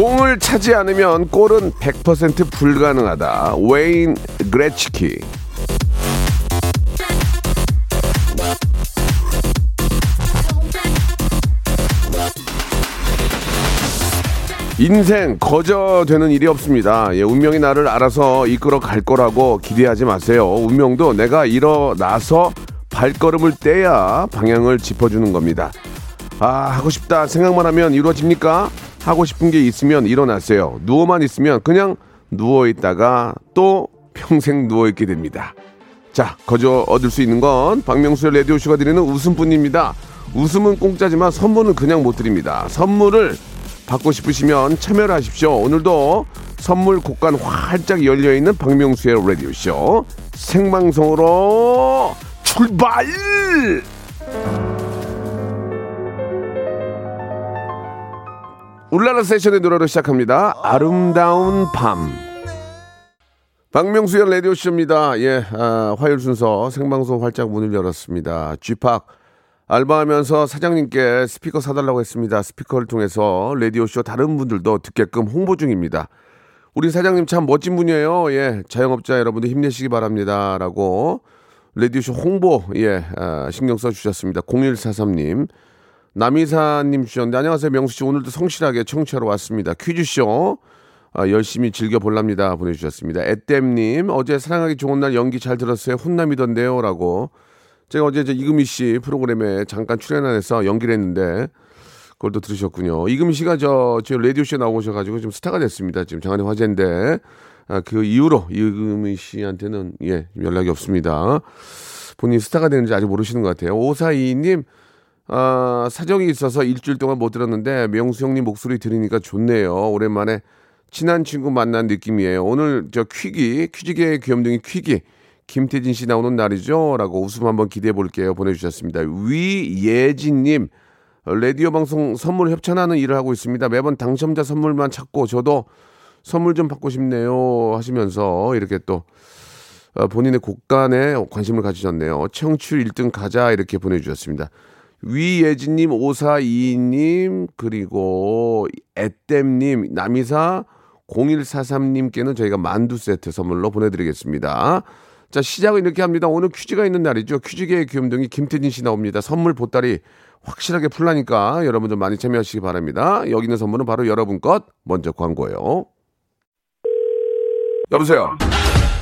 공을 차지 않으면 골은 100% 불가능하다. 웨인 그레치키. 인생 거저되는 일이 없습니다. 예, 운명이 나를 알아서 이끌어 갈 거라고 기대하지 마세요. 운명도 내가 일어나서 발걸음을 떼야 방향을 짚어주는 겁니다. 아, 하고 싶다 생각만 하면 이루어집니까? 하고 싶은 게 있으면 일어나세요. 누워만 있으면 그냥 누워 있다가 또 평생 누워 있게 됩니다. 자, 거저 얻을 수 있는 건 박명수의 라디오 쇼가 드리는 웃음뿐입니다. 웃음은 공짜지만 선물은 그냥 못 드립니다. 선물을 받고 싶으시면 참여를 하십시오. 오늘도 선물 곳간 활짝 열려있는 박명수의 라디오쇼 생방송으로 출발! 울라라 세션의 노래로 시작합니다. 아름다운 밤. 박명수의 라디오쇼입니다. 예, 아, 화요일 순서 생방송 활짝 문을 열었습니다. 쥐팍 알바하면서 사장님께 스피커 사달라고 했습니다. 스피커를 통해서 라디오쇼 다른 분들도 듣게끔 홍보 중입니다. 우리 사장님 참 멋진 분이에요. 예, 자영업자 여러분들 힘내시기 바랍니다. 라고 라디오쇼 홍보, 예, 아, 신경 써 주셨습니다. 0143님. 남이사님 주셨는데, 안녕하세요. 명수 씨. 오늘도 성실하게 청취하러 왔습니다. 퀴즈쇼. 아, 열심히 즐겨볼랍니다. 보내주셨습니다. 애땜님, 어제 사랑하기 좋은 날 연기 잘 들었어요. 훈남이던데요. 라고. 제가 어제 저 이금희 씨 프로그램에 잠깐 출연해서 연기를 했는데, 그걸 또 들으셨군요. 이금희 씨가 저, 저 라디오쇼에 나오셔가지고 좀 스타가 됐습니다. 지금 장안의 화제인데, 아, 그 이후로 이금희 씨한테는, 예, 연락이 없습니다. 본인이 스타가 되는지 아직 모르시는 것 같아요. 5422님, 아, 사정이 있어서 일주일 동안 못 들었는데 명수 형님 목소리 들으니까 좋네요. 오랜만에 친한 친구 만난 느낌이에요. 오늘 저 퀴기 퀴즈계의 귀염둥이 퀴기 김태진 씨 나오는 날이죠. 라고 웃음 한번 기대해 볼게요. 보내주셨습니다. 위예진님 라디오 방송 선물 협찬하는 일을 하고 있습니다. 매번 당첨자 선물만 찾고 저도 선물 좀 받고 싶네요 하시면서 이렇게 또 어, 본인의 곡간에 관심을 가지셨네요. 청취율 1등 가자 이렇게 보내주셨습니다. 위예진님, 5422님, 그리고 애땜님, 남이사 0143님께는 저희가 만두 세트 선물로 보내드리겠습니다. 자, 시작은 이렇게 합니다. 오늘 퀴즈가 있는 날이죠. 퀴즈계의 귀염둥이 김태진 씨 나옵니다. 선물 보따리 확실하게 풀라니까 여러분들 많이 참여하시기 바랍니다. 여기 있는 선물은 바로 여러분 것. 먼저 광고예요. 여보세요.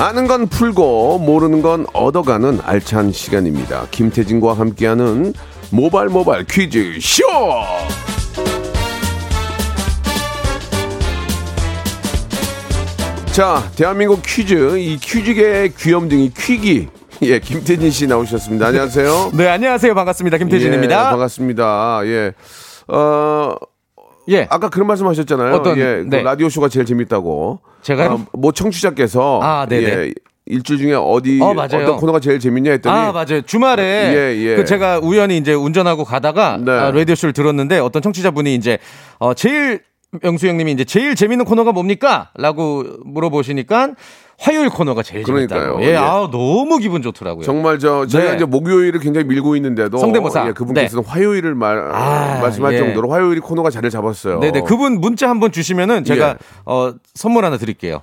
아는 건 풀고 모르는 건 얻어가는 알찬 시간입니다. 김태진과 함께하는 모발 모발 퀴즈 쇼. 자, 대한민국 퀴즈 이 퀴즈계의 귀염둥이 퀴기 예, 김태진 씨 나오셨습니다. 안녕하세요. 네, 안녕하세요. 반갑습니다. 김태진입니다. 예, 반갑습니다. 예. 어, 예. 아까 그런 말씀 하셨잖아요. 어떤, 예. 그 네. 그 라디오 쇼가 제일 재밌다고. 제가요? 아, 뭐 청취자께서. 아, 네네. 예, 일주일 중에 어디, 어. 어떤 코너가 제일 재밌냐 했더니. 아, 맞아요. 주말에 예, 예. 그 제가 우연히 이제 운전하고 가다가 네. 아, 라디오 쇼를 들었는데 어떤 청취자분이 이제 어 제일 명수 형님이 이제 제일 재밌는 코너가 뭡니까? 라고 물어보시니까 화요일 코너가 제일 그러니까요. 재밌다고. 예, 예. 아, 너무 기분 좋더라고요. 정말 저 저희가 네. 이제 목요일을 굉장히 밀고 있는데도 성대모사. 예, 그분께서는 화요일을 말 아, 말씀할 예. 정도로 화요일이 코너가 자리를 잡았어요. 네 네. 그분 문자 한번 주시면은 제가 예. 어 선물 하나 드릴게요.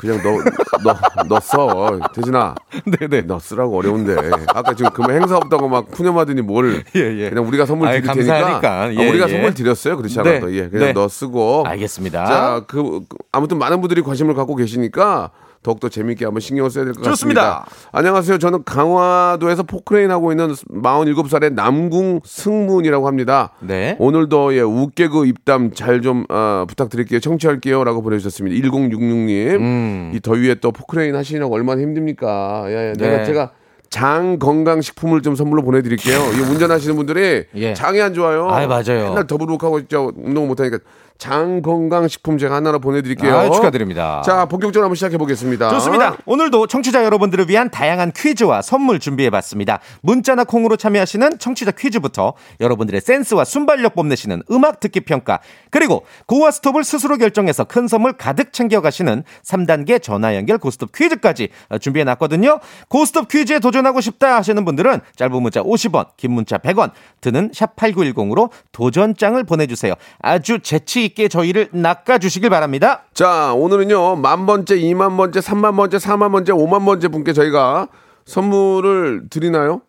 그냥 너너너 써. 대진아. 네네. 너 쓰라고 어려운데. 아까 지금 그만 행사 없다고 막 푸념하더니 뭘 예, 예. 그냥 우리가 선물 아이, 드릴 테니까. 감사하니까. 아, 예, 우리가 예. 선물 드렸어요. 그렇지 네. 않아도. 예. 그냥 네. 너 쓰고. 알겠습니다. 자, 그 그, 아무튼 많은 분들이 관심을 갖고 계시니까 더욱더 재밌게 한번 신경을 써야 될 것. 같습니다. 안녕하세요. 저는 강화도에서 포크레인 하고 있는 47살의 남궁 승문이라고 합니다. 네. 오늘도 예, 웃개그 입담 잘좀 어, 부탁드릴게요. 청취할게요 라고 보내주셨습니다. 1066님. 이 더위에 또 포크레인 하시느라고 얼마나 힘듭니까? 예, 예. 내가 네. 제가 장 건강 식품을 좀 선물로 보내드릴게요. 이 운전하시는 분들이 예. 장이 안 좋아요. 아이, 맞아요. 맨날 더부룩하고 진짜 운동 못 하니까 장 건강 식품 제가 하나로 보내드릴게요. 아, 축하드립니다. 자, 본격적으로 한번 시작해 보겠습니다. 좋습니다. 오늘도 청취자 여러분들을 위한 다양한 퀴즈와 선물 준비해봤습니다. 문자나 콩으로 참여하시는 청취자 퀴즈부터 여러분들의 센스와 순발력 뽐내시는 음악 듣기 평가 그리고 고와 스톱을 스스로 결정해서 큰 선물 가득 챙겨가시는 3단계 전화 연결 고스톱 퀴즈까지 어, 준비해놨거든요. 고스톱 퀴즈에 도전하고 싶다 하시는 분들은 짧은 문자 50원, 긴 문자 100원 드는 샵 8910으로 도전장을 보내주세요. 아주 재치 있게 저희를 낚아주시길 바랍니다. 자, 오늘은요, 만 번째, 이만 번째, 삼만 번째, 사만 번째, 오만 번째 분께 저희가 선물을 드리나요?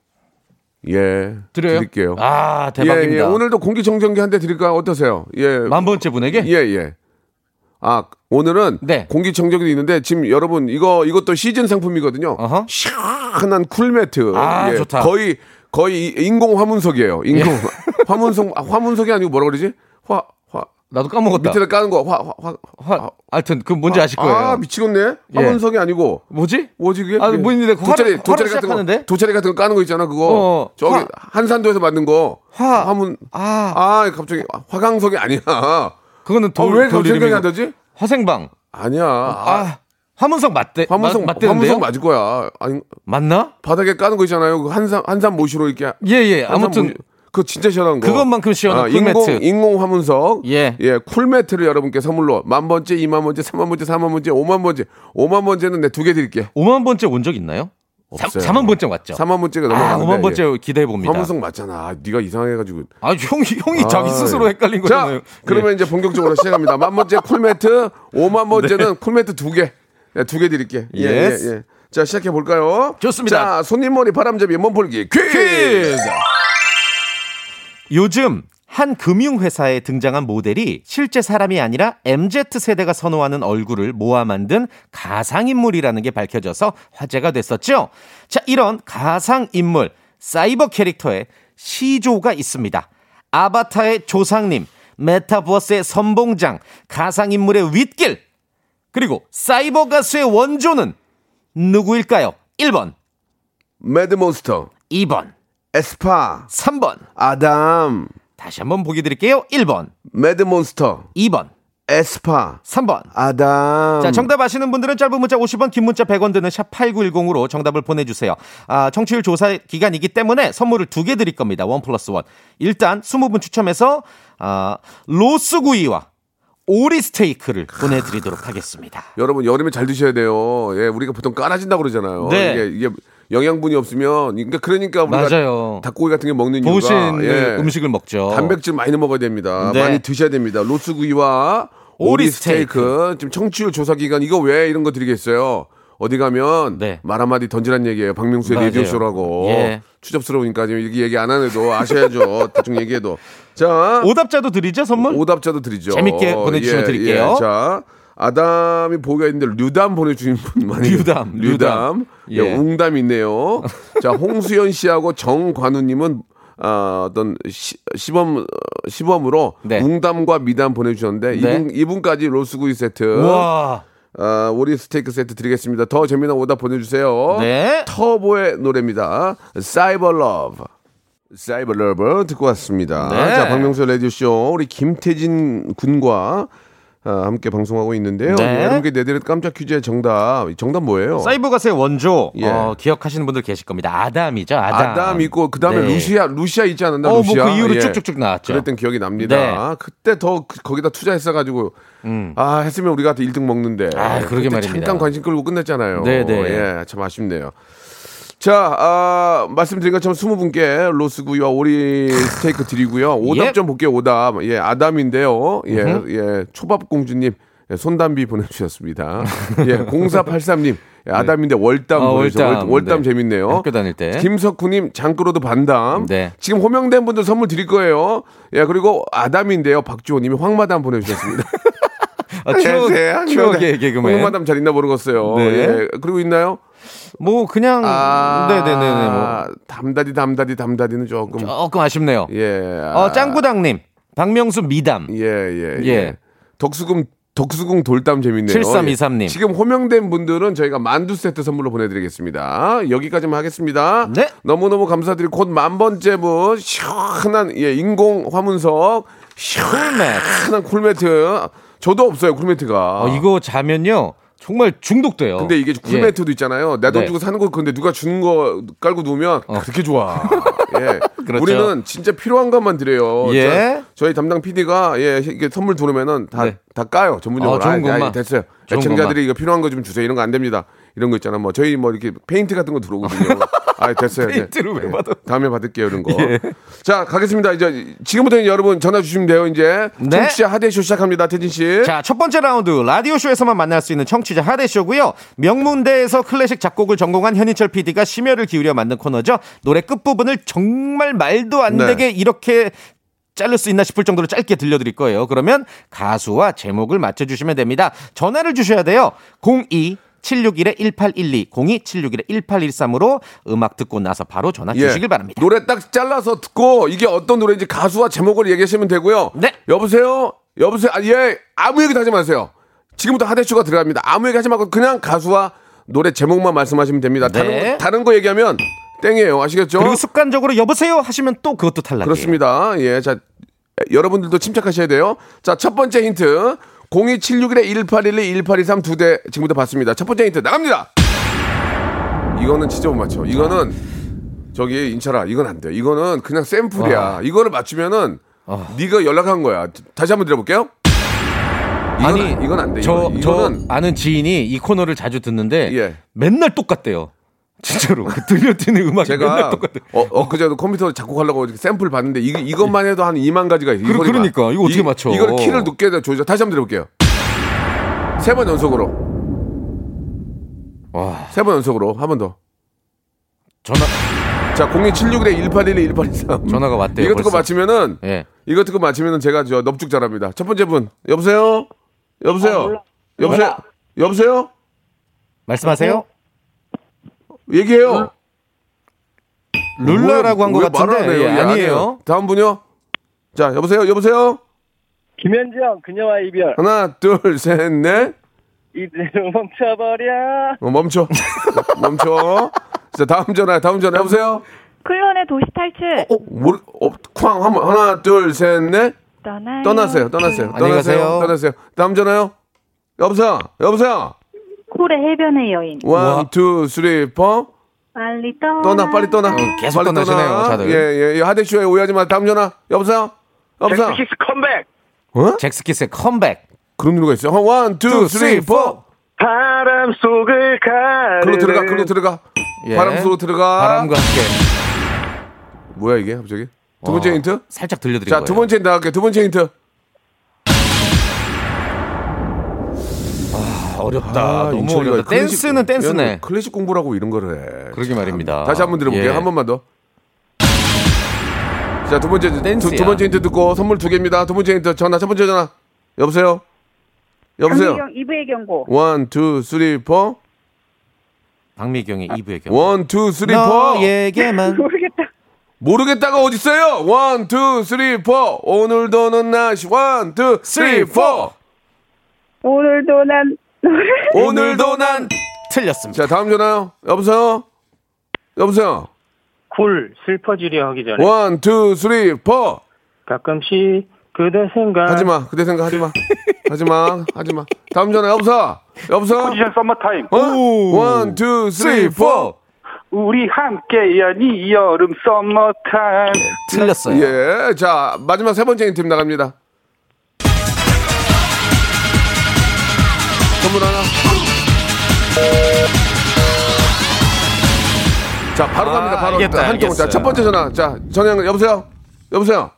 예. 드려요? 드릴게요. 아 대박입니다. 예, 예. 오늘도 공기청정기 한 대 드릴까요? 어떠세요? 예. 만 번째 분에게 예, 예. 아, 오늘은 네. 공기청정기도 있는데 지금 여러분 이거 이것도 시즌 상품이거든요. 어허. 시원한 쿨매트. 아, 예, 좋다. 거의 거의 인공 화문석이에요. 인공 화문석 아, 화문석이 아니고 뭐라 그러지? 화화 나도 까먹었다. 밑에다 까는 거 화 화 화. 화, 하여튼 그 뭔지 아 실 거예요. 아 미치겠네. 화문석이 아니고 뭐지? 뭐지 그게? 아, 뭐 있는데 그 돗자리 화를- 돗자리 화를 같은 거? 돗자리 같은 거 까는 거 있잖아 그거. 어, 저기 화- 한산도에서 만든 거. 화- 화문 아. 아 갑자기 화강석이 아니야. 그거는 어, 돌, 왜돌 갑자기 생각이. 안 나지? 화생방. 아니야. 아, 아, 화문석 맞대. 화문석 맞, 맞대는데요? 화문석 맞을 거야. 아니 맞나? 바닥에 까는 거 있잖아요. 그 한산 한산 모시로 이렇게. 예, 예. 아무튼 모시- 그거 진짜 시원한 거. 그것만큼 시원한 인공 쿨매트. 인공 화문석. 예. 예, 쿨매트를 여러분께 선물로 만 번째, 이만 번째, 삼만 번째, 사만 번째, 오만 번째, 오만 번째는 내 두 개 드릴게. 5만 번째 온 적 있나요? 없어요. 4만 번째 왔죠. 3만 번째가 아, 넘어가는데. 5만 번째 기대해 봅니다. 화문석 맞잖아. 아, 네가 이상해 가지고. 아, 형이 형이 자기 아, 스스로 헷갈린 자, 거잖아요. 그러면 예. 이제 본격적으로 시작합니다. 만 번째 쿨매트, 오만 번째는 쿨매트 두 개. 예, 두개 드릴게. 예, 예. 예. 자, 시작해 볼까요? 좋습니다. 자, 손님 머리 바람잡이 몸풀기 퀴즈. 퀴즈. 요즘 한 금융회사에 등장한 모델이 실제 사람이 아니라 MZ세대가 선호하는 얼굴을 모아 만든 가상인물이라는 게 밝혀져서 화제가 됐었죠. 자, 이런 가상인물, 사이버 캐릭터에 시조가 있습니다. 아바타의 조상님, 메타버스의 선봉장, 가상인물의 윗길, 그리고 사이버 가수의 원조는 누구일까요? 1번, 매드몬스터, 2번, 에스파, 3번. 아담, 다시 한번 보기 드릴게요. 1번, 매드몬스터, 2번, 에스파, 3번. 아담. 자, 정답 아시는 분들은 짧은 문자 50원, 긴 문자 100원 드는 샵 8910으로 정답을 보내주세요. 아, 청취율 조사 기간이기 때문에 선물을 두 개 드릴 겁니다. one plus one. 일단 20분 추첨해서, 아, 로스구이와 오리 스테이크를 보내드리도록 하겠습니다. 여러분 여름에 잘 드셔야 돼요. 예, 우리가 보통 깔아진다 고 그러잖아요. 네. 이게, 이게 영양분이 없으면 그러니까 그러니까 우리가 맞아요. 닭고기 같은 게 먹는 이유가 보신 예, 음식을 먹죠. 단백질 많이 먹어야 됩니다. 네. 많이 드셔야 됩니다. 로스구이와 오리 오리 스테이크. 지금 청취율 조사 기간 이거 왜 이런 거 드리겠어요? 어디 가면 네. 말 한마디 던지란 얘기예요. 박명수의 맞아요. 라디오쇼라고. 예. 추접스러우니까 지금 이렇게 얘기 안 하네도 아셔야죠. 대충 얘기해도. 자, 오답자도 드리죠, 선물? 오답자도 드리죠. 재밌게 보내주시면 드릴게요. 자, 아담이 보기가 있는데 류담 보내주신 분 많이 류담, 류담. 류담. 예, 예. 웅담 있네요. 자, 홍수연 씨하고 정관우님은 아, 어떤 시, 시범 어, 시범으로 네. 웅담과 미담 보내주셨는데 네. 이분 이분까지 로스구이 세트 와. 아, 오리 스테이크 세트 드리겠습니다. 더 재미난 오답 보내주세요. 네. 터보의 노래입니다. Cyber Lover. Cyber Lover 듣고 왔습니다. 네. 자, 박명수 라디오쇼 우리 김태진 군과 아, 함께 방송하고 있는데요. 네. 예, 여러분께 내드릴 깜짝 퀴즈의 정답. 정답 뭐예요? 사이버 가수의 원조 예. 어, 기억하시는 분들 계실 겁니다. 아담이죠. 아담. 아담 있고 그 다음에 네. 루시아 루시아 있지 않았나 어, 루시아 뭐그 이후로 예. 쭉쭉쭉 나왔죠. 그랬던 기억이 납니다. 네. 그때 더 그- 거기다 투자했어 가지고 아 했으면 우리가 1등 먹는데 음. 아, 그러게 말입니다. 잠깐 관심 끌고 끝냈잖아요. 네, 네. 예, 참 아쉽네요. 자, 아, 말씀드린 것처럼 20분께 로스구이와 오리 스테이크 드리고요. 오답 예. 좀 볼게요. 오답. 예, 아담인데요. 예, 예, 초밥공주님 예, 손담비 보내주셨습니다. 예, 0483님 예, 아담인데 월담 어. 월담. 월- 월담 네. 재밌네요. 학교 다닐 때. 김석구님 장꾸로도 반담. 네. 지금 호명된 분들 선물 드릴 거예요. 예 그리고 아담인데요. 박주호님이 황마담 보내주셨습니다. 아, 추억, 네, 추억의 개그맨. 황마담 잘 있나 모르겠어요. 네. 예 그리고 있나요? 뭐 그냥 아, 네네네네 뭐 담다디 담다디 담다디는 조금 조금 아쉽네요. 예. 어 짱구당님 박명수 미담 예, 예, 예. 예. 덕수궁 덕수궁 돌담 재밌네요. 7323 님. 예. 지금 호명된 분들은 저희가 만두 세트 선물로 보내드리겠습니다. 여기까지만 하겠습니다. 네. 너무너무 감사드리고 곧 만 번째 분 시원한 예, 인공 화문석 시원한 쿨매트. 저도 없어요 쿨매트가. 어, 이거 자면요 정말 중독돼요. 근데 이게 쿨매트도 있잖아요. 내돈 네. 주고 사는 거 근데 누가 주는 거 깔고 누우면 그렇게 좋아. 예. 그렇죠. 우리는 진짜 필요한 것만 드려요. 예. 저, 희 담당 PD가 예, 이게 선물 들어오면은 다, 네. 다 까요. 전문용어로. 어, 좋은 아, 것만. 아, 됐어요. 애청자들이 이거 필요한 거 좀 주세요. 이런 거 안 됩니다. 이런 거 있잖아. 뭐 저희 뭐 이렇게 페인트 같은 거 들어오거든요. 아, 됐어요. 네. 페인트를 왜 받아? 다음에 받을게요, 이런 거. 예. 자, 가겠습니다. 이제 지금부터 여러분 전화 주시면 돼요. 이제 네. 청취자 하대쇼 시작합니다. 태진 씨. 자, 첫 번째 라운드 라디오 쇼에서만 만날 수 있는 청취자 하대쇼고요. 명문대에서 클래식 작곡을 전공한 현인철 PD가 심혈을 기울여 만든 코너죠. 노래 끝 부분을 정말 말도 안 네. 되게 이렇게 자를 수 있나 싶을 정도로 짧게 들려드릴 거예요. 그러면 가수와 제목을 맞춰주시면 됩니다. 전화를 주셔야 돼요. 02 761-1812, 02-761-1813으로 음악 듣고 나서 바로 전화 예. 주시길 바랍니다. 노래 딱 잘라서 듣고 이게 어떤 노래인지 가수와 제목을 얘기하시면 되고요. 네. 여보세요? 여보세요? 아, 예. 아무 얘기도 하지 마세요. 지금부터 하대쇼가 들어갑니다. 아무 얘기 하지 말고 그냥 가수와 노래 제목만 말씀하시면 됩니다. 네. 다른, 거, 다른 거 얘기하면 땡이에요. 아시겠죠? 그리고 습관적으로 여보세요 하시면 또 그것도 탈락이에요. 그렇습니다. 예. 자, 여러분들도 침착하셔야 돼요. 자, 첫 번째 힌트. 02761-1812, 1823 두 대 지금부터 받습니다. 첫 번째 힌트 나갑니다. 이거는 진짜 못 맞춰. 이거는 저기 인철아, 이건 안 돼. 이거는 그냥 샘플이야. 이거를 맞추면은 네가 연락한 거야. 다시 한번 들어볼게요. 이건, 아니 안- 이건 안 돼. 저, 저 이거 는 아는 지인이 이 코너를 자주 듣는데 예. 맨날 똑같대요. 진짜로 그 들려드는 음악이 맨날 제가. 어, 엊그제도 컴퓨터 작곡하려고 샘플 봤는데 이, 이것만 해도 한 2만 가지가 있어요. 이 그러-. 그러니까, 이거 어떻게 이- 맞춰? 이걸 키를 높게 조절. 다시 한번 들어볼게요. 세 번 연속으로. 와 세 번 연속으로 한 번 더. 전화 자, 02761에 1812, 1823. 전화가 왔대요, 이거 듣고. 맞히면은 예. 이거 듣고 맞히면은 제가 저 넙죽 잘합니다. 첫 번째 분. 여보세요? 여보세요? 여보세요? 여보세요? 말씀하세요. 얘기해요. 룰라라고 한 것 같은데? 예, 예, 아니에요. 다음 분요. 자, 여보세요? 여보세요? 김현정 그녀와 이별 하나, 둘, 셋, 넷. 이대로 멈춰버려 어, 멈춰. 멈춰. 자, 다음 전화, 다음 전화. 여보세요? 클론의 도시 탈출. 어, 모르, 어, 쾅, 한 번. 하나, 둘, 셋, 넷. 떠나요. 떠나세요, 떠나세요. 떠나세요. 떠나세요. 다음 전화요? 여보세요? 여보세요? 쿨의 해변의 여인. one, two, three, four. 빨리 떠나. 떠나, 빨리 떠나. 어, 계속 빨리 떠나시네요, 떠나. 다들. 예, 예, 예. 하대쇼에 오해하지 마. 다음 전화. 여보세요? 여보세요? 젝스키스 컴백 어? 젝스키스의 컴백. 그런 노래가 있어요. one, two, three, four. 바람 속을 가르는 글로 들어가, 글로 들어가. 예. 바람 속으로 들어가. 바람과 함께 뭐야, 이게 갑자기? 두 번째 어, 힌트? 살짝 들려드린 자, 거예요. 두 번째 힌트 나갈게요. 두 번째 힌트. 어렵다. 아, 너무 어렵다. 클래식- 댄스는 댄스네. 클래식 공부라고 이런 거를 해. 그러게 말입니다. 다시 한번 들어볼게요. 예. 한 번만 더. 자, 두 번째 두. 두 번째 힌트 듣고 선물 두 개입니다. 두 번째 힌트 전화 첫 번째 전화. 여보세요? 여보세요? 이브의 경고. one, two, three, four. 박미경의 이브의 경고. one, two, three, four. 너에게만 모르겠다. 모르겠다가 어딨어요? one, two, three, four. 오늘도 넌 나시. one, two, three, four. 오늘도 난 오늘도 난. 틀렸습니다. 자, 다음 전화요. 여보세요? 여보세요? 쿨 슬퍼지려 하기 전에 one, two, three, four. 가끔씩 그대 생각 하지 마. 그대 생각 하지 마. 하지 마. 하지 마. 다음 전화 여보세요? 여보세요? 포지션 summer time 어? one, two, three, four. 우리 함께 연이 여름 summer time 틀렸어요. 예. 자, 마지막 세 번째 힌트 나갑니다. 선물 하나. 자, 바로 아, 갑니다. 바로 알겠다, 한 통. 자, 알겠어요. 첫 번째 전화. 자, 전화 여보세요? 여보세요?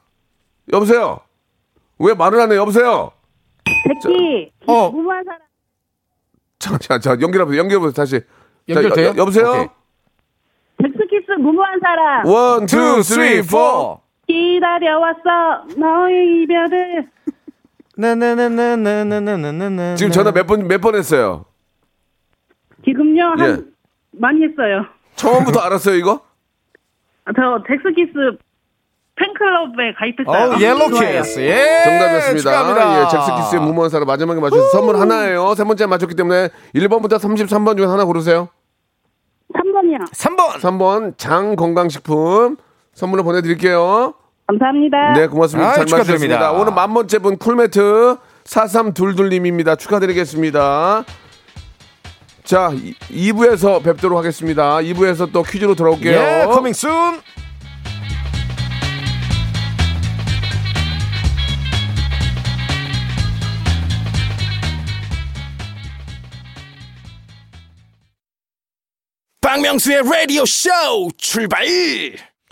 여보세요? 왜 말을 안 해요? 여보세요? 백기 어. 무모한 사랑 자, 자, 자, 연결해보세요. 연결해보세요. 다시. 자, 연결돼요? 여, 여보세요? 젝스키스 무모한 사랑 one, two, three, four. 기다려왔어 너의 이별을 나나나나나나나나. 지금 전화 몇 번, 몇 번 했어요? 지금요 한 예. 많이 했어요 처음부터 알았어요, 이거? 아, 저 젝스키스 팬클럽에 가입했어요 어, Yellow Kies. 예. 정답이었습니다. 축하합니다. 예, 젝스키스의 무모한 사랑 마지막에 맞춰서 선물 하나예요. 세 번째 맞췄기 때문에 1번부터 33번 중에 하나 고르세요. 3번이요 3번. 3번 장 건강식품 선물로 보내드릴게요. 감사합니다 네, 고맙습니다. 아이, 잘 축하드립니다. 맞추셨습니다. 오늘 만 번째 분 쿨매트 4322님입니다. 축하드리겠습니다. 자, 2부에서 뵙도록 하겠습니다. 2부에서 또 퀴즈로 돌아올게요. 예, coming soon. 박명수의 라디오 쇼 출발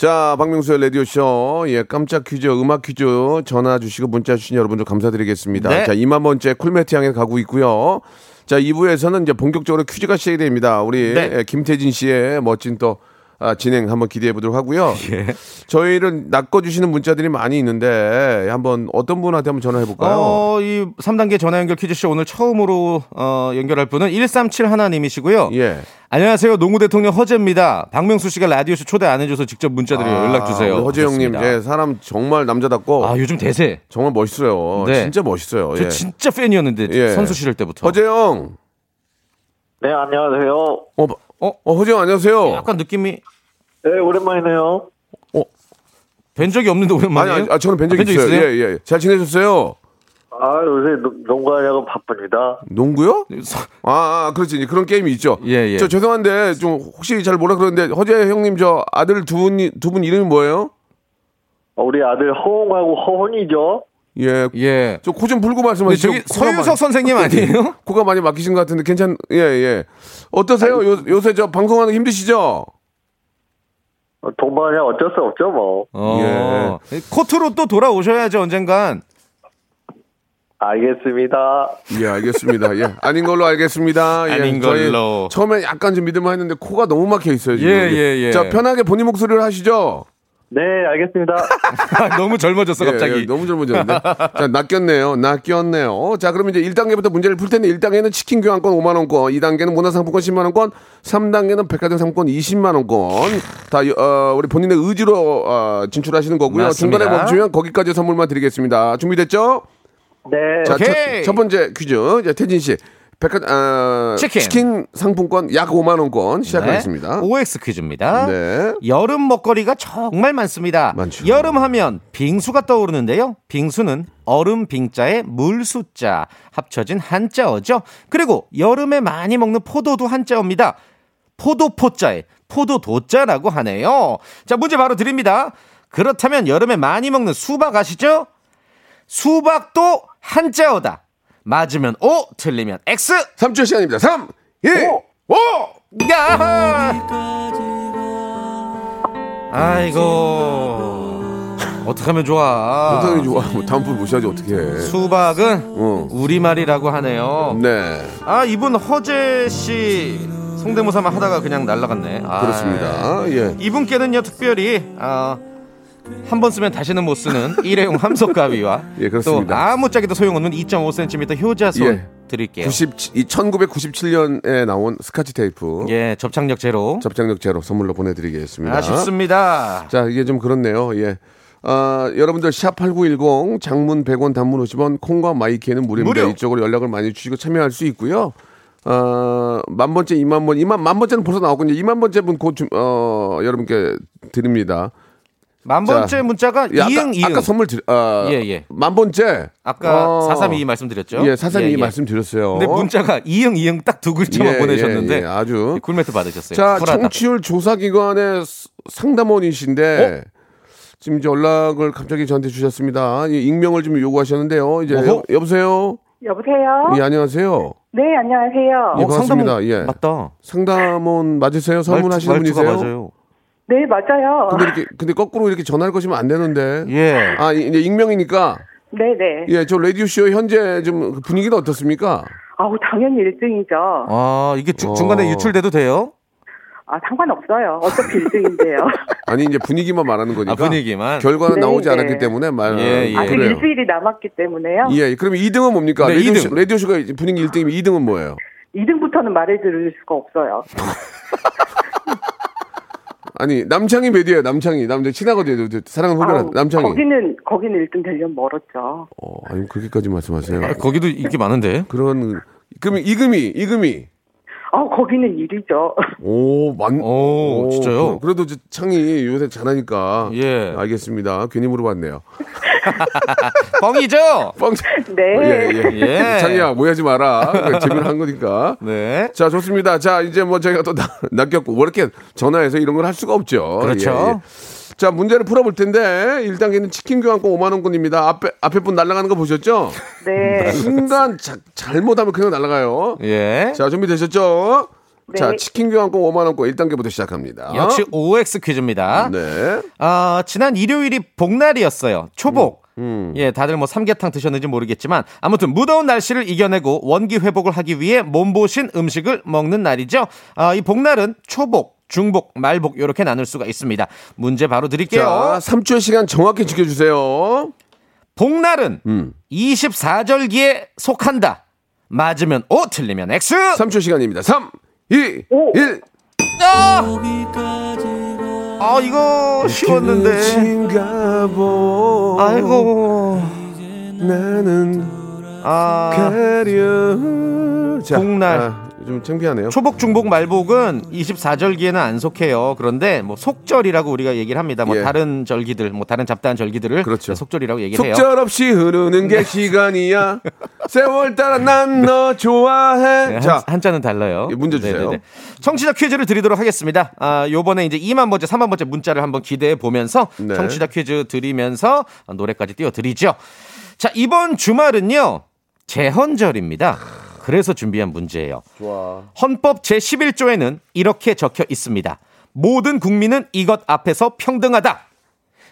자, 박명수의 라디오쇼. 예, 깜짝 퀴즈, 음악 퀴즈 전화 주시고 문자 주신 여러분들 감사드리겠습니다. 네. 자, 2만 번째 쿨매트 향해 가고 있고요. 자, 2부에서는 이제 본격적으로 퀴즈가 시작이 됩니다. 우리 네. 예, 김태진 씨의 멋진 또 아, 진행 한번 기대해 보도록 하고요. 예. 저희를 낚아주시는 문자들이 많이 있는데 한번 어떤 분한테 한번 전화해 볼까요? 어, 이 3단계 전화 연결 퀴즈쇼 오늘 처음으로 어, 연결할 분은 137 하나님이시고요. 예. 안녕하세요. 농구 대통령 허재입니다. 박명수 씨가 라디오쇼 초대 안 해줘서 직접 문자드려요. 연락 주세요. 아, 허재 형님. 예, 사람 정말 남자답고 아, 요즘 대세. 정말 멋있어요. 네. 진짜 멋있어요. 저 예. 진짜 팬이었는데 예. 선수 시절 때부터. 허재 형. 네 안녕하세요 어, 어, 어, 허재 형 안녕하세요. 약간 느낌이 네 오랜만이네요 뵌 적이 없는데 아니, 오랜만이에요. 아니, 아, 저는 뵌적 뵌적 있어요. 있어요? 예, 예. 잘 지내셨어요? 아 요새 농구하려고 바쁩니다 농구요? 아, 아, 그렇지. 그런 게임이 있죠. 예, 예. 저 죄송한데 좀 혹시 잘 몰라 그러는데 허재 형님 저 아들 두분두분 이름이 뭐예요? 어, 우리 아들 허홍하고 허훈이죠 예. 예. 저 코 좀 풀고 말씀하시죠. 저기 서유석 많이- 선생님 아니에요? 코가 많이 막히신 것 같은데 괜찮 예, 예. 어떠세요? 요, 요새 저 방송하는 거 힘드시죠? 어, 동반이야 어쩔 수 없죠 뭐 어. 코트로 또 돌아오셔야죠 언젠간. 알겠습니다 예, 알겠습니다. 예. 아닌 걸로 알겠습니다. 예. 아닌 걸로. 처음에 약간 좀 믿을만 했는데 코가 너무 막혀 있어요, 지금. 예, 예, 예. 자, 편하게 본인 목소리를 하시죠. 네 알겠습니다 너무 젊어졌어 예, 갑자기. 예, 너무 젊어졌는데. 자, 낚였네요. 낚였네요. 자, 그러면 이제 1단계부터 문제를 풀 텐데 1단계는 치킨 교환권 5만 원권, 2단계는 문화상품권 10만 원권, 3단계는 백화점 상품권 20만 원권. 다 어, 우리 본인의 의지로 어, 진출하시는 거고요. 맞습니다. 중간에 멈추면 거기까지 선물만 드리겠습니다. 준비됐죠? 네 자, 첫, 오케이. 첫 번째 퀴즈. 이제 태진 씨. 백화 아, 치킨. 상품권 약 5만 원권 시작하겠습니다. 네. OX 퀴즈입니다. 네. 여름 먹거리가 정말 많습니다. 많죠. 여름 하면 빙수가 떠오르는데요. 빙수는 얼음 빙자에 물 숫자 합쳐진 한자어죠. 그리고 여름에 많이 먹는 포도도 한자어입니다. 포도포자에 포도도자라고 하네요. 자, 문제 바로 드립니다. 그렇다면 여름에 많이 먹는 수박 아시죠? 수박도 한자어다. 맞으면 O, 틀리면 X. 3초 시간입니다. 3, 2, 5. 야! 아이고. 어떡하면 좋아. 어떻게 좋아? 뭐 다음 분 모셔야지 어떻게 해. 수박은 어. 우리말이라고 하네요. 네. 아, 이분 허재 씨 성대모사만 하다가 그냥 날라갔네. 아, 그렇습니다. 예. 이분께는요, 특별히 아, 한 번 쓰면 다시는 못 쓰는 일회용 함석 가위와 예, 그렇습니다. 또 아무짝에도 소용없는 2.5cm 효자손 예. 드릴게요. 90, 이 1997년에 나온 스카치 테이프. 예, 접착력 제로. 접착력 제로 선물로 보내드리겠습니다. 아쉽습니다. 자, 이게 좀 그렇네요. 예. 아, 여러분들 샵8910 장문 100원 단문 50원 콩과 마이키에는 무료입니다. 무료. 이쪽으로 연락을 많이 주시고 참여할 수 있고요. 어, 만 번째, 이만 번, 이만 만 번째는 벌써 나왔군요. 이만 번째 분곧 어, 여러분께 드립니다. 만 자, 번째 문자가 예, 아까, 이응 이응. 아까 선물 드, 아, 예, 예. 만 번째. 아까 어, 432 말씀드렸죠? 예, 432 예, 예. 말씀드렸어요. 근데 문자가 이응 이응 딱 두 글자만 예, 보내셨는데 예, 예, 아주. 꿀매트 받으셨어요. 자, 쿨하다. 청취율 조사 기관의 스- 상담원이신데 지금 이제 연락을 갑자기 저한테 주셨습니다. 이 익명을 좀 요구하셨는데요. 이제 어허. 여, 여보세요. 여보세요? 예, 안녕하세요. 네, 안녕하세요. 예, 어, 반갑습니다. 상담원 예. 맞다. 상담원 맞으세요? 말투가 분이세요? 맞아요. 네, 맞아요. 근데 이렇게 근데 거꾸로 이렇게 전화를 거시면 안 되는데. 예. 아, 이- 이제 익명이니까 네, 네. 예, 저 라디오 쇼 현재 좀 분위기는 어떻습니까? 아우, 당연히 1등이죠. 아, 이게 주- 어. 중간에 유출돼도 돼요? 아, 상관없어요. 어차피 1등인데요. 아니 이제 분위기만 말하는 거니까. 아, 분위기만. 결과는 네, 나오지 네. 않았기 때문에 말. 예, 예. 아직 그래요. 일주일이 남았기 때문에요. 예, 그러면 2등은 뭡니까? 네, 라디오, 이등. 쇼, 라디오 쇼가 분위기 1등이면 2등은 뭐예요? 2등부터는 말해 드릴 수가 없어요. 아니 남창이 몇 위예요? 남창이 남자 친하거든요. 사랑은 후배라 남창이. 거기는, 거기는 1등 되려면 멀었죠. 어, 아니 그렇게까지 말씀하세요. 아, 거기도 인기 많은데. 그런 그러면 이금이 이금이 아, 거기는 1위죠. 오, 만. 오, 진짜요? 그- 그래도 저 창이 요새 잘하니까. 예. 알겠습니다. 괜히 물어봤네요. 뻥이죠? 뻥. 네. 예, 예. 예. 창이야, 오해하지 마라. 재미를 한 거니까. 네. 자, 좋습니다. 자, 이제 뭐 저희가 또 나- 낚였고, 뭐 이렇게 전화해서 이런 걸 할 수가 없죠. 그렇죠. 자, 문제를 풀어볼 텐데, 1단계는 치킨 교환권 5만 원권입니다. 앞에, 앞에 분 날아가는 거 보셨죠? 네. 순간 자- 잘못하면 그냥 날아가요. 예. 자, 준비되셨죠? 네. 자, 치킨 교환권 5만 원권 1단계부터 시작합니다. 역시 OX 퀴즈입니다. 네. 아, 지난 일요일이 복날이었어요. 초복. 음. 예, 다들 뭐 삼계탕 드셨는지 모르겠지만 아무튼 무더운 날씨를 이겨내고 원기 회복을 하기 위해 몸보신 음식을 먹는 날이죠. 아, 이 복날은 초복, 중복, 말복 이렇게 나눌 수가 있습니다. 문제 바로 드릴게요. 자, 3초의 시간 정확히 지켜주세요. 복날은 음. 24절기에 속한다. 맞으면 O, 틀리면 X. 3초 시간입니다. 3, 2, 오. 1. 아! 아, 이거 쉬웠는데. 아이고. 나는 아. 가려. 자, 복날. 아, 좀 창피하네요. 초복, 중복, 말복은 24절기에는 안 속해요. 그런데 뭐 속절이라고 우리가 얘기를 합니다. 뭐 예. 다른 절기들, 뭐 다른 잡다한 절기들을 그렇죠. 속절이라고 얘기를 해요. 속절 없이 흐르는 게 시간이야. 세월 따라 난 너 좋아해. 네, 자, 한, 한자는 달라요. 예, 문제 주세요. 청취자 퀴즈를 드리도록 하겠습니다. 아, 요번에 이제 2만 번째, 3만 번째 문자를 한번 기대해 보면서 네. 청취자 퀴즈 드리면서 노래까지 띄워 드리죠. 자, 이번 주말은요. 제헌절입니다. 그래서 준비한 문제예요. 좋아. 헌법 제11조에는 이렇게 적혀 있습니다. 모든 국민은 이것 앞에서 평등하다.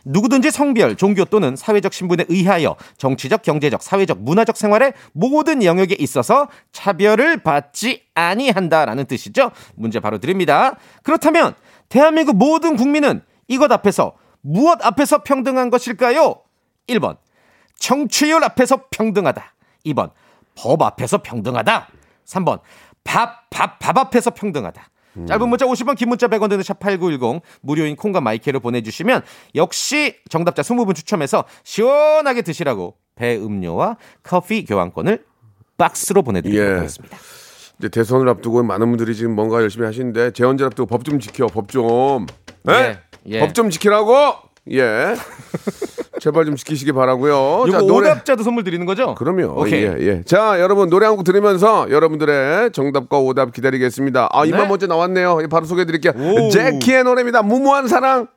누구든지 성별, 종교 또는 사회적 신분에 의하여 정치적, 경제적, 사회적, 문화적 생활의 모든 영역에 있어서 차별을 받지 아니한다라는 뜻이죠. 문제 바로 드립니다. 그렇다면 대한민국 모든 국민은 이것 앞에서 무엇 앞에서 평등한 것일까요? 1번 청취율 앞에서 평등하다. 2번 법 앞에서 평등하다. 3번 밥, 밥, 밥 앞에서 평등하다. 짧은 문자 50원, 긴 문자 100원 드는 샵8910 무료인 콩과 마이크로 보내주시면 역시 정답자 20분 추첨해서 시원하게 드시라고 배 음료와 커피 교환권을 박스로 보내드리도록 예. 하겠습니다. 이제 대선을 앞두고 많은 분들이 지금 뭔가 열심히 하시는데 재헌절 앞두고 법 좀 지켜. 법 좀. 예? 예, 예. 법좀 지키라고. 예. 제발 좀 지키시기 바라고요. 이거 자, 노래 오답자도 선물 드리는 거죠? 그럼요. 오케이. 예, 예. 자, 여러분 노래 한 곡 들으면서 여러분들의 정답과 오답 기다리겠습니다. 아, 이만 네. 먼저 나왔네요. 예, 바로 소개해 드릴게요. 오. 제키의 노래입니다. 무모한 사랑.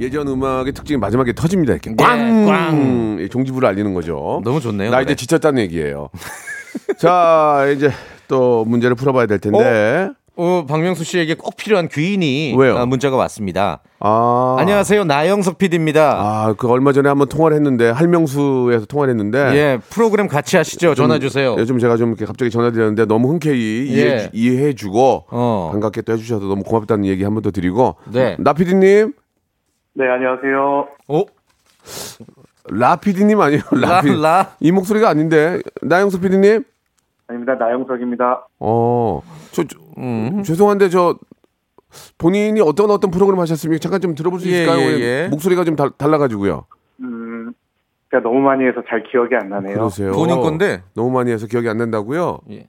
예전 음악의 특징이 마지막에 터집니다. 이렇게 네, 꽝. 꽝. 이 종지부를 알리는 거죠. 너무 좋네요. 나 노래. 이제 지쳤다는 얘기예요. 자, 이제 또 문제를 풀어봐야 될 텐데. 어, 박명수 씨에게 꼭 필요한 귀인이 왜요? 아, 문자가 왔습니다. 아. 안녕하세요. 나영석 PD입니다. 아, 그 얼마 전에 한번 통화를 했는데 할명수에서 통화를 했는데 예, 프로그램 같이 하시죠. 전화 주세요. 요즘 제가 좀 이렇게 갑자기 전화 드렸는데 너무 흔쾌히 이해, 예. 이해해 주고 어. 반갑게 또 해 주셔서 너무 고맙다는 얘기 한 번 더 드리고 네. 나피디님 네, 안녕하세요. 오, 라피디님 아니에요 라, 라피 라. 이 목소리가 아닌데 나영수 피디님 아닙니다. 나영석입니다. 어 저 저, 음. 죄송한데 저 본인이 어떤 어떤 프로그램 하셨습니까? 잠깐 좀 들어볼 수 예, 있을까요? 예, 예. 목소리가 좀 달, 달라가지고요. 음, 제가 너무 많이 해서 잘 기억이 안 나네요. 그러세요. 본인 건데. 너무 많이 해서 기억이 안 난다고요? 예.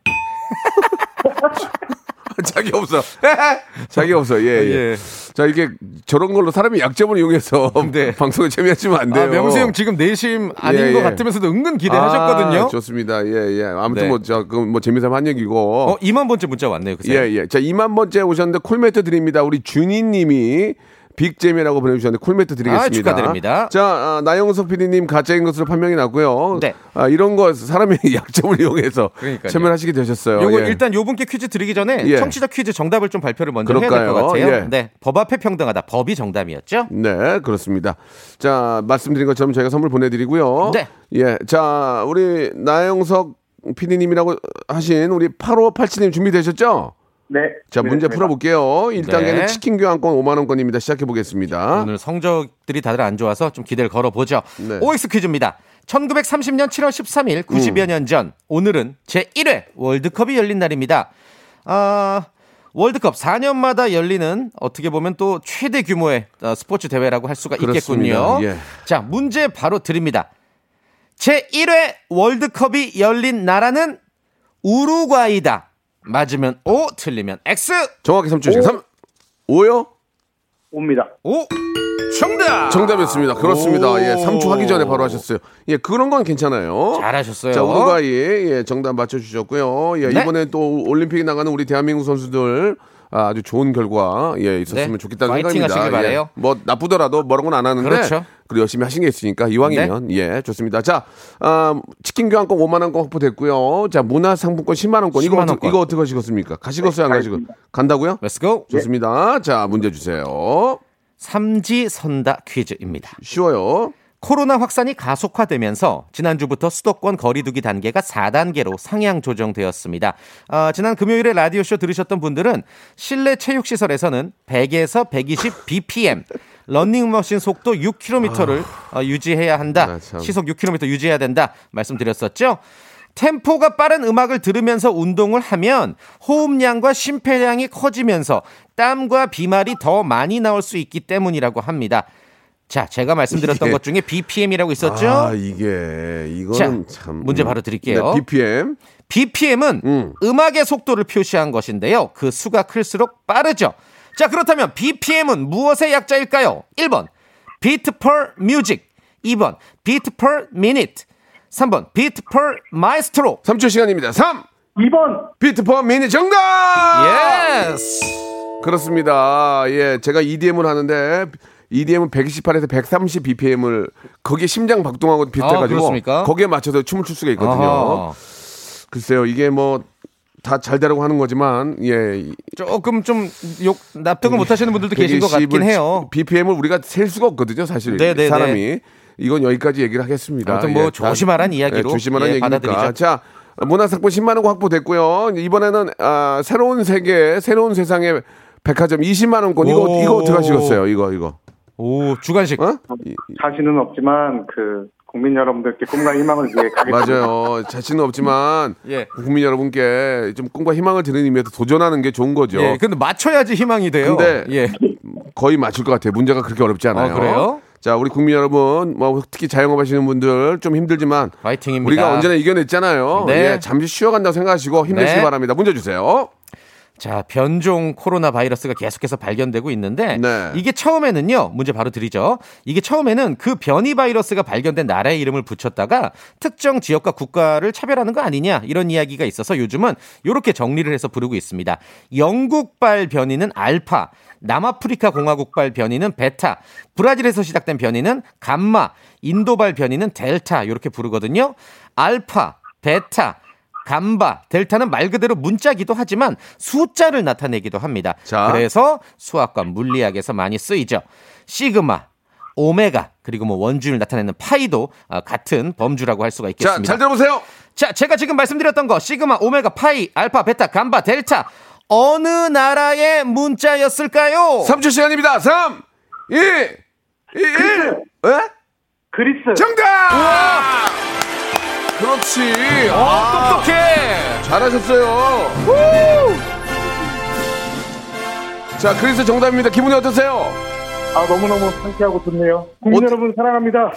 자기 없어. 자기 없어. 예, 예. 예. 자, 이게 저런 걸로 사람이 약점을 이용해서 네. 방송에 재미하시면 안 돼요. 아, 명수 형 지금 내심 아닌 예, 것 예. 같으면서도 은근 기대하셨거든요. 아, 좋습니다. 예, 예. 아무튼 네. 뭐, 저, 그뭐 재미삼아 한 얘기고. 어, 2만 번째 문자 왔네요. 그새. 예, 예. 자, 2만 번째 오셨는데 콜매트 드립니다. 우리 준희 님이 빅잼이라고 보내주셨는데 콜매트 드리겠습니다. 아, 축하드립니다. 자, 아, 나영석 PD님 가짜인 것으로 판명이 났고요. 네. 아, 이런 거 사람의 약점을 이용해서. 참여하시게 되셨어요. 요거 예. 일단 요 분께 퀴즈 드리기 전에 예. 청취자 퀴즈 정답을 좀 발표를 먼저 해야 될 그럴까요? 것 같아요. 예. 네. 법 앞에 평등하다. 법이 정답이었죠? 네, 그렇습니다. 자, 말씀드린 것처럼 저희가 선물 보내드리고요. 네. 예. 자, 우리 나영석 PD님이라고 하신 우리 8587님 준비되셨죠? 네. 자, 문제. 풀어볼게요. 1단계는 네. 치킨 교환권 5만원권입니다. 시작해보겠습니다. 오늘 성적들이 다들 안 좋아서 좀 기대를 걸어보죠. 네. OX 퀴즈입니다. 1930년 7월 13일 90여 년전 오늘은 제1회 월드컵이 열린 날입니다. 아, 월드컵 4년마다 열리는 어떻게 보면 또 최대 규모의 어, 스포츠 대회라고 할 수가 그렇습니다. 있겠군요. 예. 자, 문제 바로 드립니다. 제1회 월드컵이 열린 나라는 우루과이다. 맞으면 O, 틀리면 X. 정확히 3초씩. 3, 5요? 옵니다. O. 정답. 정답이었습니다. 그렇습니다. 오. 예, 3초 하기 전에 바로 하셨어요. 예, 그런 건 괜찮아요. 잘하셨어요. 자, 우루과이, 예, 정답 맞춰주셨고요. 예, 네. 이번에 또 올림픽에 나가는 우리 대한민국 선수들 아, 아주 좋은 결과, 예, 있었으면 네. 좋겠다는 생각입니다. 하시길 바라요. 예, 뭐, 나쁘더라도 뭐라고는 안 하는데. 그렇죠. 그리고 열심히 하신 게 있으니까 이왕이면, 예, 좋습니다. 자, 아, 치킨 교환권 5만 원권 확보됐고요. 자, 문화 상품권 10만 원권. 이거, 10만 어떻게, 원권. 이거 어떻게 하시겠습니까? 가시겠어요, 안 가시고? 간다고요? Let's go. 좋습니다. 자, 문제 주세요. 삼지 선다 퀴즈입니다. 쉬워요. 코로나 확산이 가속화되면서 지난주부터 수도권 거리두기 단계가 4단계로 상향 조정되었습니다. 아, 지난 금요일에 라디오쇼 들으셨던 분들은 실내 체육시설에서는 100에서 120 bpm 런닝머신 속도 6km를 유지해야 한다. 아, 참. 시속 6km 유지해야 된다. 말씀드렸었죠. 템포가 빠른 음악을 들으면서 운동을 하면 호흡량과 심폐량이 커지면서 땀과 비말이 더 많이 나올 수 있기 때문이라고 합니다. 자, 제가 말씀드렸던 이게- 것 중에 BPM이라고 있었죠? 아, 이게 이거는 자, 참 문제 바로 드릴게요. 네, BPM. BPM은 음. 음. 악의 속도를 표시한 것인데요. 그 수가 클수록 빠르죠. 자, 그렇다면 BPM은 무엇의 약자일까요? 1번 beat per music, 2번 beat per minute, 3번 beat per maestro. 3초 시간입니다. 3. 2번. beat per minute 정답! yes. 그렇습니다. 예, 제가 EDM을 하는데 EDM은 128에서 130 BPM을 거기에 심장 박동하고 아, 비슷해가지고 그렇습니까? 거기에 맞춰서 춤을 출 수가 있거든요. 아하. 글쎄요, 이게 뭐 다 잘 되라고 하는 거지만 예, 조금 좀 욕 납득을 못 하시는 분들도 계신 것 같긴 해요. BPM을 우리가 셀 수가 없거든요, 사실 네네네. 사람이. 이건 여기까지 얘기를 하겠습니다. 아무튼 뭐 예, 다- 조심하란 이야기로 예, 조심하란 예, 얘기니까. 받아들이죠. 자, 문화상품 10만 원 확보됐고요. 이번에는 아, 새로운 세계, 새로운 세상의 백화점 20만 원권. 이거 오. 이거 어떻게 하시겠어요? 이거 이거. 오, 주간식. 어? 이- 자신은 없지만 그 국민 여러분들께 꿈과 희망을 위해 가겠습니다. 맞아요. 자신은 없지만 예. 국민 여러분께 좀 꿈과 희망을 드리는 의미에서 도전하는 게 좋은 거죠. 예, 근데 맞춰야지 희망이 돼요. 근데 예. 거의 맞출 것 같아요. 문제가 그렇게 어렵지 않아요. 아, 그래요? 자, 우리 국민 여러분, 뭐 특히 자영업 하시는 분들 좀 힘들지만 파이팅입니다. 우리가 언제나 이겨냈잖아요. 네. 예, 잠시 쉬어간다고 생각하시고 힘내시기 네. 바랍니다. 문제 주세요. 자, 변종 코로나 바이러스가 계속해서 발견되고 있는데 네. 이게 처음에는요. 문제 바로 드리죠. 이게 처음에는 그 변이 바이러스가 발견된 나라의 이름을 붙였다가 특정 지역과 국가를 차별하는 거 아니냐 이런 이야기가 있어서 요즘은 이렇게 정리를 해서 부르고 있습니다. 영국발 변이는 알파, 남아프리카 공화국발 변이는 베타, 브라질에서 시작된 변이는 감마, 인도발 변이는 델타 이렇게 부르거든요. 알파, 베타, 감바, 델타는 말 그대로 문자기도 하지만 숫자를 나타내기도 합니다. 자. 그래서 수학과 물리학에서 많이 쓰이죠. 시그마, 오메가, 그리고 뭐 원주를 나타내는 파이도 아, 같은 범주라고 할 수가 자, 있겠습니다. 잘 들어보세요. 자, 제가 지금 말씀드렸던 거 시그마, 오메가, 파이, 알파, 베타, 감바, 델타 어느 나라의 문자였을까요? 3초 시간입니다. 3, 2, 1, 1. 에? 그리스. 정답! 그렇지. 아, 똑똑해. 잘하셨어요. 자, 그래서 정답입니다. 기분이 어떠세요? 아, 너무너무 상쾌하고 좋네요. 국민 어- 여러분 사랑합니다.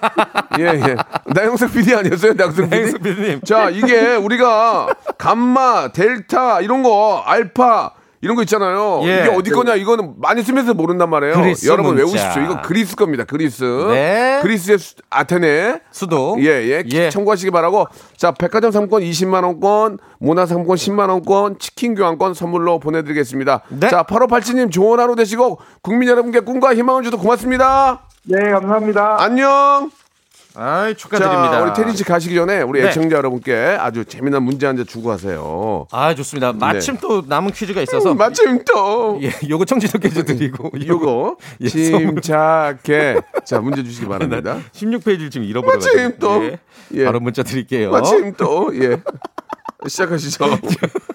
예, 예. 나영석 PD 아니었어요? 나영석 PD? 나영석 PD님. 자, 이게 우리가 감마, 델타, 이런 거, 알파, 이런 거 있잖아요. 예. 이게 어디 거냐, 이거는 많이 쓰면서 모른단 말이에요. 그리스 여러분 문자. 외우십시오. 이거 그리스 겁니다. 그리스. 네. 그리스의 수- 아테네. 수도. 예, 예. 예. 참고하시기 바라고. 자, 백화점 상권 20만 원권, 문화 상권 10만 원권, 치킨 교환권 선물로 보내드리겠습니다. 네. 자, 8587님 좋은 하루 되시고, 국민 여러분께 꿈과 희망을 주셔서 고맙습니다. 네, 감사합니다. 안녕! 아이, 축하드립니다. 자, 우리 테디 씨 가시기 전에 우리 네. 애청자 여러분께 아주 재미난 문제 한 개 주고 가세요. 아, 좋습니다. 마침 또 남은 퀴즈가 있어서. 음, 마침 또 예, 요거 청취자 퀴즈 드리고. 요거 예. 침착해. 자, 문제 주시기 바랍니다. 16페이지를 지금 잃어버려 가지고. 마침 또. 예. 예. 바로 문자 드릴게요. 마침 또 예. 시작하시죠.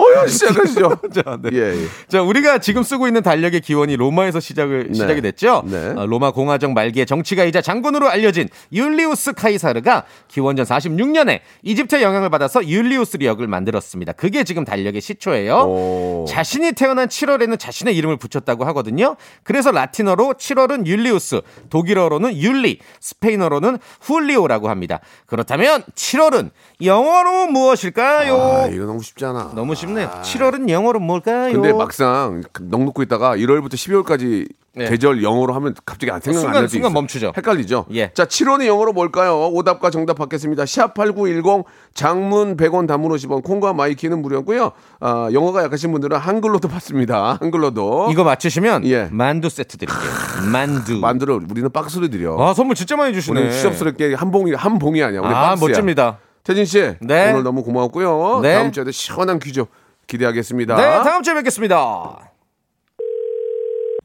어여 시작하시죠. 자, 네. 예, 예. 자, 우리가 지금 쓰고 있는 달력의 기원이 로마에서 시작을 시작이 됐죠. 네. 어, 로마 공화정 말기의 정치가이자 장군으로 알려진 율리우스 카이사르가 기원전 46년에 이집트의 영향을 받아서 율리우스 역을 만들었습니다. 그게 지금 달력의 시초예요. 오. 자신이 태어난 7월에는 자신의 이름을 붙였다고 하거든요. 그래서 라틴어로 7월은 Julius, 독일어로는 Juli, 스페인어로는 Julio라고 합니다. 그렇다면 7월은 영어로 무엇일까요? 아, 이거 너무 쉽잖아. 너무 쉽 네요. 7월은 영어로 뭘까요? 근데 막상 넋 놓고 있다가 1월부터 12월까지 네. 계절 영어로 하면 갑자기 안 생각 안 순간. 멈추죠. 헷갈리죠. 예. 자, 7월은 영어로 뭘까요? 오답과 정답 받겠습니다. 샵 8910 장문 100원 단문 50원 콩과 마이키는 무료고요. 아, 영어가 약하신 분들은 한글로도 받습니다. 한글로도. 이거 맞추시면 예. 만두 세트 드릴게요. 만두. 만두를 우리는 박스로 드려. 아 선물 진짜 많이 주시네. 우리는 추접스럽게 한 봉이 한 봉이 아니야. 우리 아 박스야. 멋집니다. 태진 씨, 네. 오늘 너무 고마웠고요. 네. 다음 주에도 시원한 퀴즈 기대하겠습니다. 네 다음 주에 뵙겠습니다.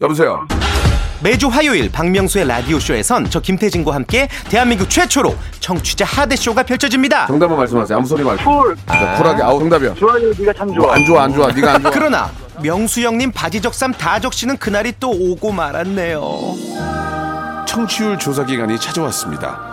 여보세요. 매주 화요일 박명수의 라디오 쇼에선 저 김태진과 함께 대한민국 최초로 청취자 하대 쇼가 펼쳐집니다. 정답만 말씀하세요. 아무 소리 말고. 쿨. 자, 쿨하게. 아우 정답이야. 좋아요, 네가 참 좋아. 안 좋아, 안 좋아. 네가 안 좋아. 그러나 명수 형님 바지 적삼 다 적시는 그날이 또 오고 말았네요. 청취율 조사 기간이 찾아왔습니다.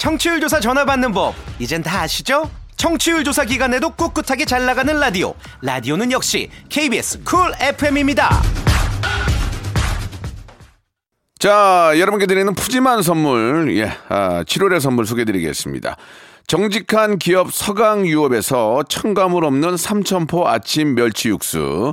청취율 조사 전화 받는 법 이젠 다 아시죠? 청취율 조사 기간에도 꿋꿋하게 잘 나가는 라디오 라디오는 역시 KBS 쿨 FM입니다. 자, 여러분께 드리는 푸짐한 선물, 예, 아, 7월의 선물 소개드리겠습니다. 정직한 기업 서강유업에서 첨가물 없는 삼천포 아침 멸치 육수,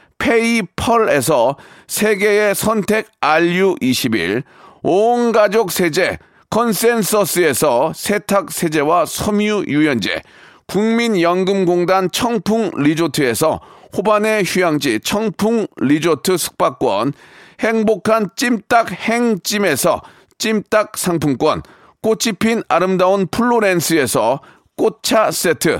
페이펄에서 세계의 선택 RU21, 온 가족 세제 컨센서스에서 세탁 세제와 섬유 유연제, 국민연금공단 청풍 리조트에서 호반의 휴양지 청풍 리조트 숙박권, 행복한 찜닭 행찜에서 찜닭 상품권, 꽃이 핀 아름다운 플로렌스에서 꽃차 세트,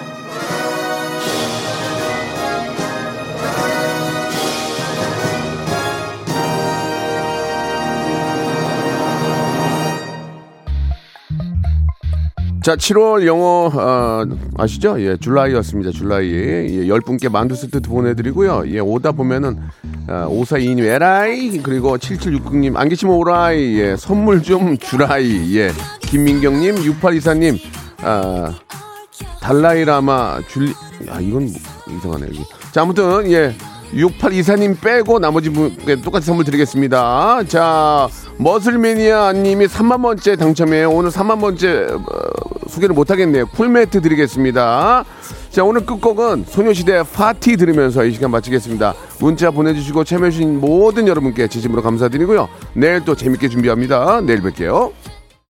자, 7월 영어 어, 아시죠? 예, July였습니다. July. 예, 10분께 만두 세트 보내드리고요. 예, 오다 보면은 어, 5422님 에라이 그리고 7769님 안 계시면 오라이 예, 선물 좀 주라이 예, 김민경님 6824님 아, 달라이라마 줄리 아 이건 뭐, 이상하네 여기. 자 아무튼 예 6824님 빼고 나머지 분께 똑같이 선물 드리겠습니다. 자 머슬매니아 님이 3만 번째 당첨이에요. 오늘 3만 번째 어, 소개를 못 하겠네요. 쿨매트 드리겠습니다. 자 오늘 끝곡은 소녀시대 파티 들으면서 이 시간 마치겠습니다. 문자 보내주시고 참여해주신 모든 여러분께 진심으로 감사드리고요. 내일 또 재밌게 준비합니다. 내일 뵐게요.